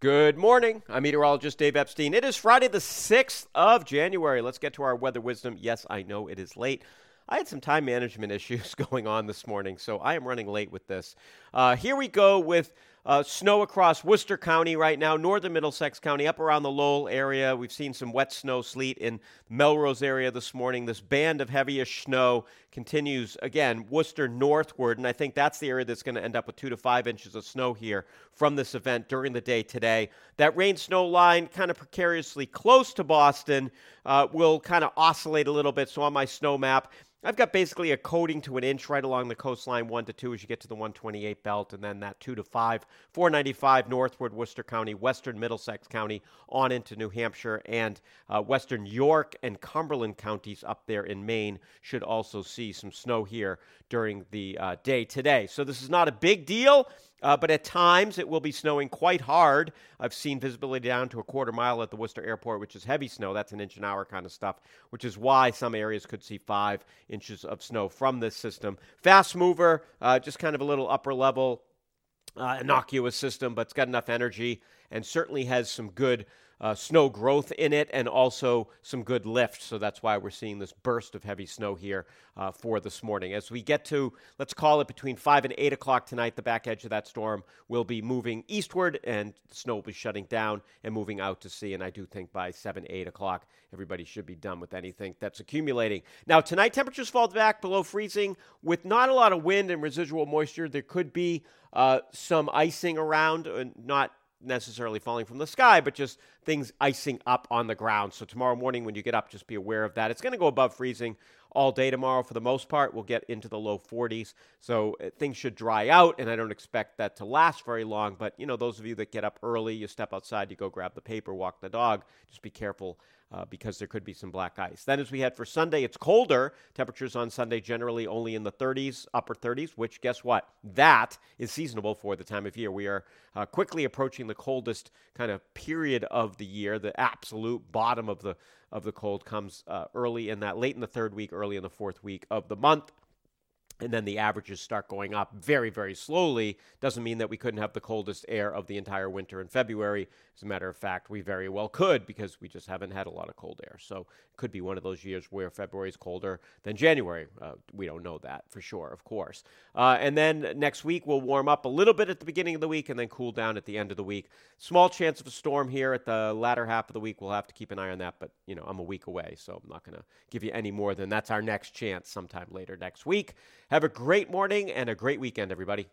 Good morning. I'm meteorologist Dave Epstein. It is Friday, the 6th of January. Let's get to our weather wisdom. Yes, I know it is late. I had some time management issues going on this morning, so I am running late with this. Uh, here we go with uh, snow across Worcester County right now, northern Middlesex County, up around the Lowell area. We've seen some wet snow, sleet in Melrose area this morning. This band of heavyish snow continues again, Worcester northward, and I think that's the area that's going to end up with two to five inches of snow here from this event during the day today. That rain snow line, kind of precariously close to Boston, uh, will kind of oscillate a little bit. So on my snow map, I've got basically a coating to an inch right along the coastline, one to two as you get to the 128 belt, and then that two to five, 495 northward Worcester County, western Middlesex County, on into New Hampshire, and uh, western York and Cumberland counties up there in Maine should also see some snow here during the uh, day today. So this is not a big deal. Uh, but at times it will be snowing quite hard. I've seen visibility down to a quarter mile at the Worcester Airport, which is heavy snow. That's an inch an hour kind of stuff, which is why some areas could see five inches of snow from this system. Fast mover, uh, just kind of a little upper level, uh, innocuous system, but it's got enough energy and certainly has some good uh, snow growth in it and also some good lift. So that's why we're seeing this burst of heavy snow here uh, for this morning. As we get to, let's call it between 5 and 8 o'clock tonight, the back edge of that storm will be moving eastward and snow will be shutting down and moving out to sea. And I do think by 7, 8 o'clock, everybody should be done with anything that's accumulating. Now, tonight, temperatures fall back below freezing with not a lot of wind and residual moisture. There could be uh, some icing around, uh, not necessarily falling from the sky, but just things icing up on the ground. So tomorrow morning when you get up, just be aware of that. It's going to go above freezing all day tomorrow for the most part. We'll get into the low 40s. So uh, things should dry out, and I don't expect that to last very long. But, you know, those of you that get up early, you step outside, you go grab the paper, walk the dog, just be careful uh, because there could be some black ice. Then, as we head for Sunday, it's colder. Temperatures on Sunday generally only in the 30s, upper 30s, which guess what? That is seasonable for the time of year. We are uh, quickly approaching the coldest kind of period of the year. The absolute bottom of the of the cold comes uh, early in that late in the third week, early in the fourth week of the month and then the averages start going up very, very slowly, doesn't mean that we couldn't have the coldest air of the entire winter in February. As a matter of fact, we very well could because we just haven't had a lot of cold air. So it could be one of those years where February is colder than January. Uh, we don't know that for sure, of course. Uh, and then next week, we'll warm up a little bit at the beginning of the week and then cool down at the end of the week. Small chance of a storm here at the latter half of the week. We'll have to keep an eye on that, but, you know, I'm a week away, so I'm not going to give you any more than that's our next chance sometime later next week. Have a great morning and a great weekend, everybody.